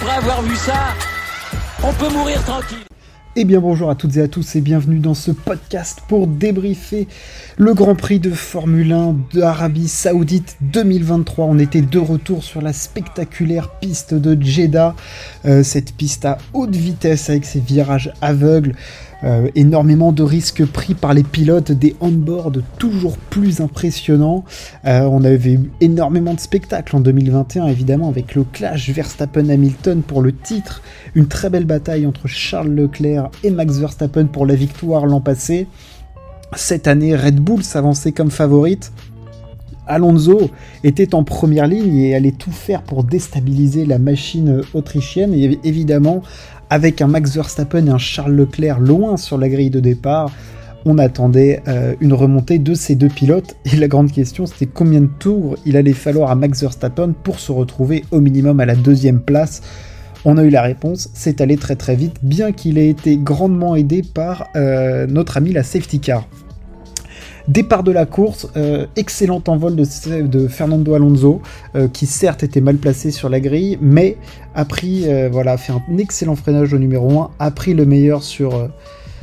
après avoir vu ça, on peut mourir tranquille. Eh bien bonjour à toutes et à tous et bienvenue dans ce podcast pour débriefer le Grand Prix de Formule 1 d'Arabie Saoudite 2023. On était de retour sur la spectaculaire piste de Jeddah, euh, cette piste à haute vitesse avec ses virages aveugles, euh, énormément de risques pris par les pilotes, des on-board toujours plus impressionnants. Euh, on avait eu énormément de spectacles en 2021, évidemment, avec le clash Verstappen-Hamilton pour le titre. Une très belle bataille entre Charles Leclerc et Max Verstappen pour la victoire l'an passé. Cette année, Red Bull s'avançait comme favorite. Alonso était en première ligne et allait tout faire pour déstabiliser la machine autrichienne. Et évidemment, avec un Max Verstappen et un Charles Leclerc loin sur la grille de départ, on attendait euh, une remontée de ces deux pilotes. Et la grande question, c'était combien de tours il allait falloir à Max Verstappen pour se retrouver au minimum à la deuxième place. On a eu la réponse, c'est allé très très vite, bien qu'il ait été grandement aidé par euh, notre ami la safety car. Départ de la course, euh, excellent envol de, Fernando Alonso, euh, qui certes était mal placé sur la grille, mais a pris, euh, voilà, fait un excellent freinage au numéro 1, a pris le meilleur sur,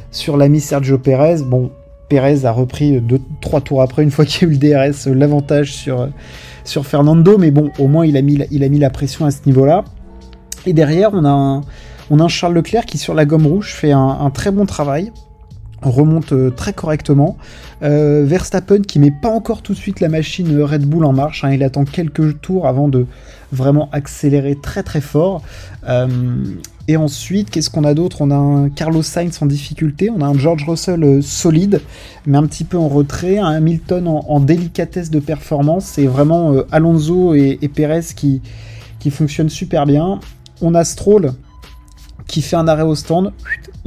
sur l'ami Sergio Perez. Bon, Perez a repris 2-3 tours après, une fois qu'il y a eu le DRS, l'avantage sur, sur Fernando, mais bon, au moins il a mis, il a mis la pression à ce niveau-là. Et derrière, on a un, on a un Charles Leclerc qui, sur la gomme rouge, fait un très bon travail remonte euh, très correctement. Euh, Verstappen qui met pas encore tout de suite la machine Red Bull en marche, hein. il attend quelques tours avant de vraiment accélérer très très fort. Euh, et ensuite, qu'est-ce qu'on a d'autre? On a un Carlos Sainz en difficulté, on a un George Russell solide, mais un petit peu en retrait, un Hamilton en, délicatesse de performance, c'est vraiment Alonso et, et Perez qui, qui fonctionnent super bien. On a Stroll qui fait un arrêt au stand.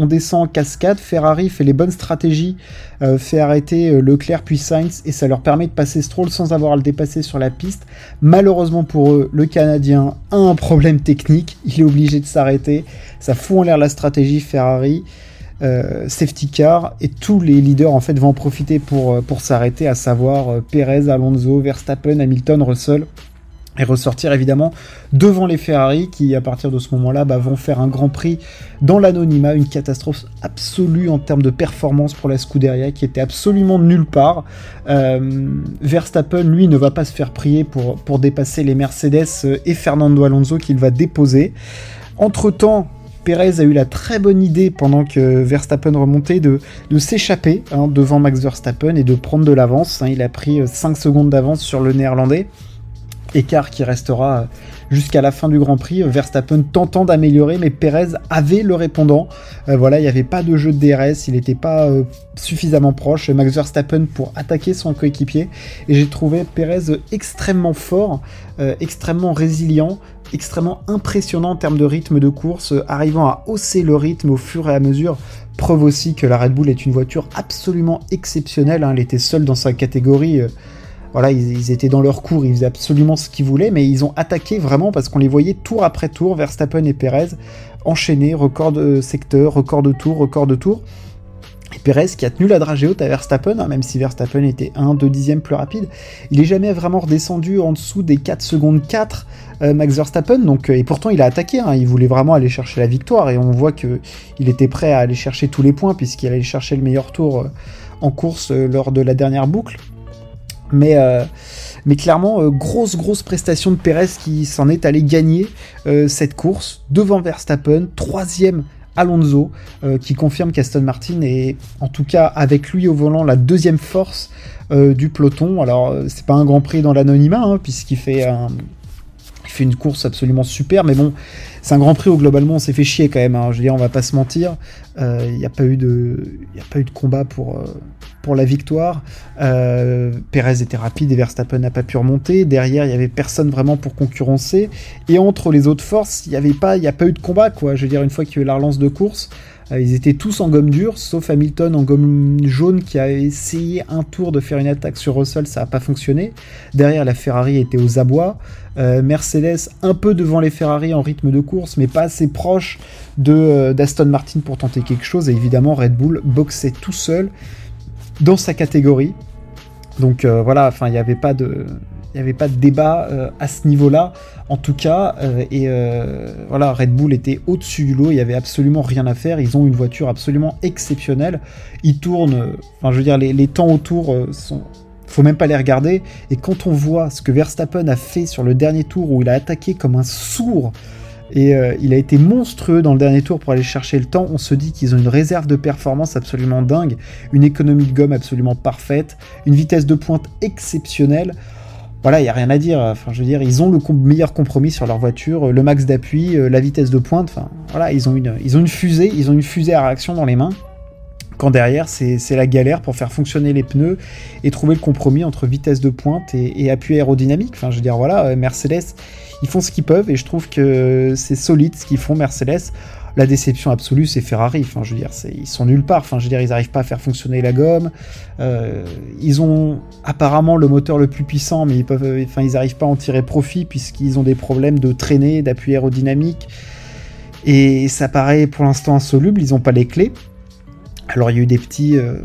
On descend en cascade. Ferrari fait les bonnes stratégies, euh, fait arrêter euh, Leclerc puis Sainz et ça leur permet de passer Stroll sans avoir à le dépasser sur la piste. Malheureusement pour eux, le Canadien a un problème technique. Il est obligé de s'arrêter. Ça fout en l'air la stratégie Ferrari. Euh, safety car et tous les leaders en fait vont en profiter pour, pour s'arrêter, à savoir Perez, Alonso, Verstappen, Hamilton, Russell et ressortir évidemment devant les Ferrari qui à partir de ce moment-là bah, vont faire un grand prix dans l'anonymat, une catastrophe absolue en termes de performance pour la Scuderia qui était absolument nulle part. Euh, Verstappen lui ne va pas se faire prier pour, dépasser les Mercedes et Fernando Alonso qu'il va déposer. Entre temps, Perez a eu la très bonne idée pendant que Verstappen remontait de, s'échapper hein, devant Max Verstappen et de prendre de l'avance. Hein. il a pris 5 secondes d'avance sur le néerlandais écart qui restera jusqu'à la fin du Grand Prix. Verstappen tentant d'améliorer, mais Perez avait le répondant. Euh, voilà, il n'y avait pas de jeu de DRS, il n'était pas euh, suffisamment proche. Max Verstappen pour attaquer son coéquipier. Et j'ai trouvé Perez extrêmement fort, euh, extrêmement résilient, extrêmement impressionnant en termes de rythme de course, arrivant à hausser le rythme au fur et à mesure. Preuve aussi que la Red Bull est une voiture absolument exceptionnelle. Hein. Elle était seule dans sa catégorie voilà, ils, étaient dans leur cours, ils faisaient absolument ce qu'ils voulaient, mais ils ont attaqué vraiment parce qu'on les voyait tour après tour, Verstappen et Perez, enchaînés, record de secteur, record de tour, record de tour. Et Perez qui a tenu la dragée haute à Verstappen, hein, même si Verstappen était 1-2 dixièmes plus rapide, il est jamais vraiment redescendu en dessous des 4 secondes 4 euh, Max Verstappen, donc, euh, et pourtant il a attaqué, hein, il voulait vraiment aller chercher la victoire, et on voit qu'il était prêt à aller chercher tous les points puisqu'il allait chercher le meilleur tour euh, en course lors de la dernière boucle. Mais, euh, mais clairement, euh, grosse, grosse prestation de Perez qui s'en est allé gagner euh, cette course devant Verstappen, troisième Alonso, qui confirme qu'Aston Martin est, en tout cas avec lui au volant, la deuxième force du peloton. Alors, c'est pas un grand prix dans l'anonymat, hein, puisqu'il fait fait une course absolument super, mais bon, c'est un grand prix où globalement on s'est fait chier quand même. Hein. Je veux dire, on va pas se mentir. Il euh, n'y a pas eu de, a pas eu de combat pour euh, pour la victoire. Euh, Perez était rapide et Verstappen n'a pas pu remonter. Derrière, il y avait personne vraiment pour concurrencer. Et entre les autres forces, il n'y avait pas, il a pas eu de combat. Je veux dire, une fois qu'il y a eu la relance de course. Euh, ils étaient tous en gomme dure, sauf Hamilton en gomme jaune qui a essayé un tour de faire une attaque sur Russell, ça n'a pas fonctionné. Derrière, la Ferrari était aux abois. Mercedes un peu devant les Ferrari en rythme de course, mais pas assez proche de euh, d'Aston Martin pour tenter quelque chose. Et évidemment, Red Bull boxait tout seul dans sa catégorie. Donc voilà, enfin, il n'y avait pas de n'y avait pas de débat à ce niveau-là, en tout cas. et voilà, Red Bull était au-dessus du lot, il n'y avait absolument rien à faire. Ils ont une voiture absolument exceptionnelle. Ils tournent, enfin, je veux dire, les, les temps autour sont faut même pas les regarder. Et quand on voit ce que Verstappen a fait sur le dernier tour où il a attaqué comme un sourd et euh, il a été monstrueux dans le dernier tour pour aller chercher le temps, on se dit qu'ils ont une réserve de performance absolument dingue, une économie de gomme absolument parfaite, une vitesse de pointe exceptionnelle. Voilà, il n'y a rien à dire. Enfin, je dire, ils ont le meilleur compromis sur leur voiture, le max d'appui, euh, la vitesse de pointe. Enfin, voilà, ils ont une fusée, ils ont une fusée à réaction dans les mains quand derrière c'est la galère pour faire fonctionner les pneus et trouver le compromis entre vitesse de pointe et, appui aérodynamique. Enfin, je veux dire, voilà, euh, Mercedes, ils font ce qu'ils peuvent et je trouve que c'est solide ce qu'ils font, Mercedes. La déception absolue, c'est Ferrari. Enfin, je veux dire, ils sont nulle part. Enfin, je veux dire, ils n'arrivent pas à faire fonctionner la gomme. Euh, ils ont apparemment le moteur le plus puissant, mais ils enfin, ils n'arrivent pas à en tirer profit puisqu'ils ont des problèmes de traînée, d'appui aérodynamique. Et ça paraît pour l'instant insoluble. Ils n'ont pas les clés. Alors il y a eu des euh,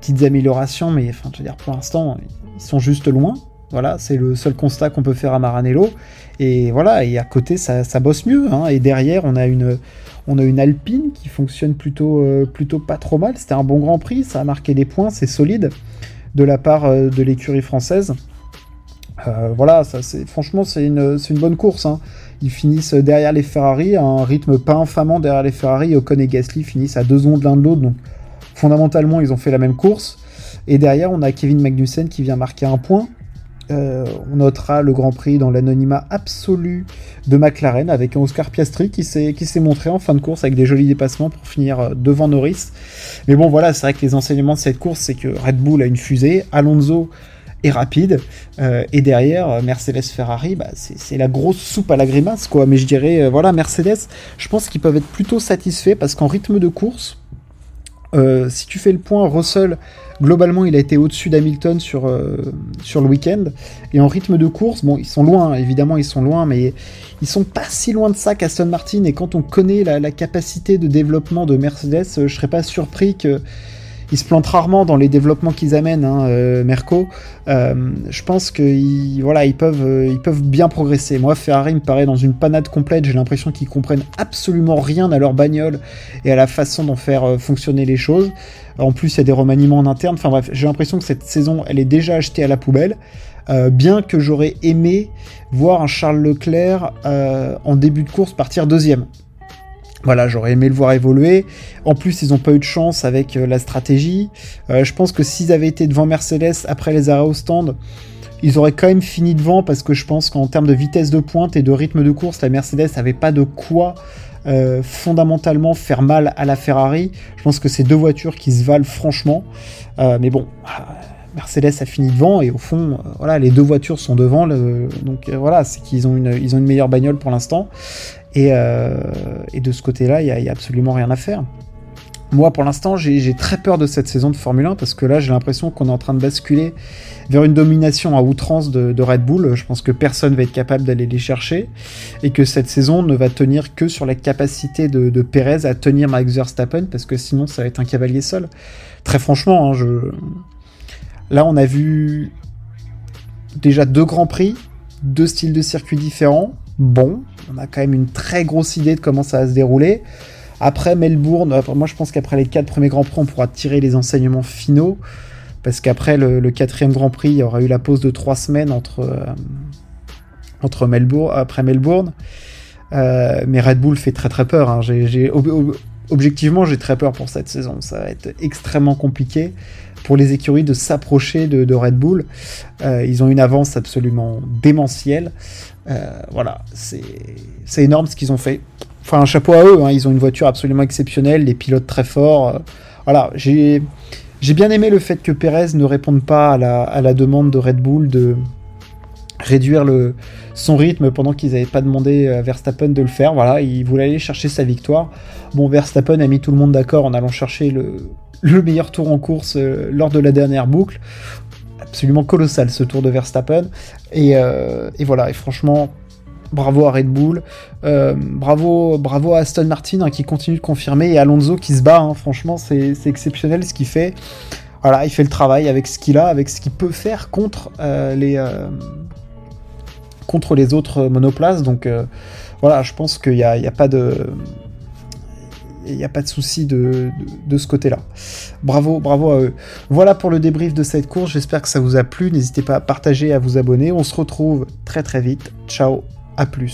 petites améliorations, mais enfin, je veux dire, pour l'instant, ils sont juste loin. Voilà, c'est le seul constat qu'on peut faire à Maranello. Et voilà, et à côté, ça, bosse mieux. Hein. Et derrière, on a une, on a une Alpine qui fonctionne plutôt, euh, plutôt pas trop mal. C'était un bon Grand Prix, ça a marqué des points, c'est solide de la part euh, de l'écurie française. voilà, ça, c'est, franchement, c'est une, une, bonne course. Hein. Ils finissent derrière les Ferrari, à un rythme pas infamant derrière les Ferrari. Ocon et Gasly finissent à deux secondes l'un de l'autre, Fondamentalement, ils ont fait la même course. Et derrière, on a Kevin Magnussen qui vient marquer un point. Euh, on notera le Grand Prix dans l'anonymat absolu de McLaren avec un Oscar Piastri qui s'est montré en fin de course avec des jolis dépassements pour finir euh, devant Norris. Mais bon voilà, c'est vrai que les enseignements de cette course, c'est que Red Bull a une fusée, Alonso est rapide, euh, et derrière Mercedes Ferrari, bah, c'est la grosse soupe à la grimace quoi. Mais je dirais, voilà, Mercedes, je pense qu'ils peuvent être plutôt satisfaits parce qu'en rythme de course, euh, si tu fais le point, Russell, globalement, il a été au-dessus d'Hamilton sur, euh, le week-end. Et en rythme de course, bon, ils sont loin, évidemment, ils sont loin, mais ils sont pas si loin de ça qu'Aston Martin. Et quand on connaît la, la, capacité de développement de Mercedes, euh, je serais pas surpris que ils se plantent rarement dans les développements qu'ils amènent, hein, euh, Merco. Euh, je pense qu'ils voilà, ils peuvent, euh, ils peuvent bien progresser. Moi, Ferrari me paraît dans une panade complète. J'ai l'impression qu'ils comprennent absolument rien à leur bagnole et à la façon d'en faire fonctionner les choses. En plus, il y a des remaniements en interne. Enfin bref, j'ai l'impression que cette saison, elle est déjà achetée à la poubelle. bien que j'aurais aimé voir un Charles Leclerc en début de course partir deuxième. Voilà, j'aurais aimé le voir évoluer. En plus, ils n'ont pas eu de chance avec euh, la stratégie. Euh, je pense que s'ils avaient été devant Mercedes après les arrêts au stand, ils auraient quand même fini devant parce que je pense qu'en termes de vitesse de pointe et de rythme de course, la Mercedes n'avait pas de quoi euh, fondamentalement faire mal à la Ferrari. Je pense que c'est deux voitures qui se valent franchement. mais bon, Mercedes a fini devant et au fond, voilà, les deux voitures sont devant. donc voilà, c'est qu'ils ont une meilleure bagnole pour l'instant. Euh, et, de ce côté-là, il n'y a, absolument rien à faire. Moi, pour l'instant, j'ai très peur de cette saison de Formule 1 parce que là, j'ai l'impression qu'on est en train de basculer vers une domination à outrance de, Red Bull. Je pense que personne va être capable d'aller les chercher et que cette saison ne va tenir que sur la capacité de, de Perez à tenir Max Verstappen parce que sinon, ça va être un cavalier seul. Très franchement, hein, là, on a vu déjà deux grands prix, deux styles de circuit différents. Bon, on a quand même une très grosse idée de comment ça va se dérouler. Après Melbourne, moi je pense qu'après les quatre premiers Grands Prix, on pourra tirer les enseignements finaux. Parce qu'après le, quatrième Grand Prix, il y aura eu la pause de trois semaines entre, euh, Melbourne, après Melbourne. Euh, mais Red Bull fait très très peur. Hein. objectivement, j'ai très peur pour cette saison. Ça va être extrêmement compliqué pour les écuries de s'approcher de, Red Bull. Euh, ils ont une avance absolument démentielle. Euh, voilà, c'est énorme ce qu'ils ont fait. Enfin, un chapeau à eux, hein. ils ont une voiture absolument exceptionnelle, les pilotes très forts. Euh, voilà, j'ai bien aimé le fait que Perez ne réponde pas à la, demande de Red Bull de réduire son rythme pendant qu'ils n'avaient pas demandé à Verstappen de le faire. Voilà, il voulait aller chercher sa victoire. Bon, Verstappen a mis tout le monde d'accord en allant chercher le, le meilleur tour en course euh, lors de la dernière boucle absolument colossal ce tour de Verstappen. Et, euh, voilà, et franchement, bravo à Red Bull, euh, bravo, bravo à Aston Martin hein, qui continue de confirmer et Alonso qui se bat. Hein. franchement, c'est exceptionnel ce qu'il fait. Voilà, il fait le travail avec ce qu'il a, avec ce qu'il peut faire contre euh, les contre les autres monoplaces. Donc voilà, je pense qu'il n'y a, a, pas de il n'y a pas de souci de, ce côté-là. Bravo, bravo à eux. Voilà pour le débrief de cette course. J'espère que ça vous a plu. N'hésitez pas à partager, à vous abonner. On se retrouve très très vite. Ciao, à plus.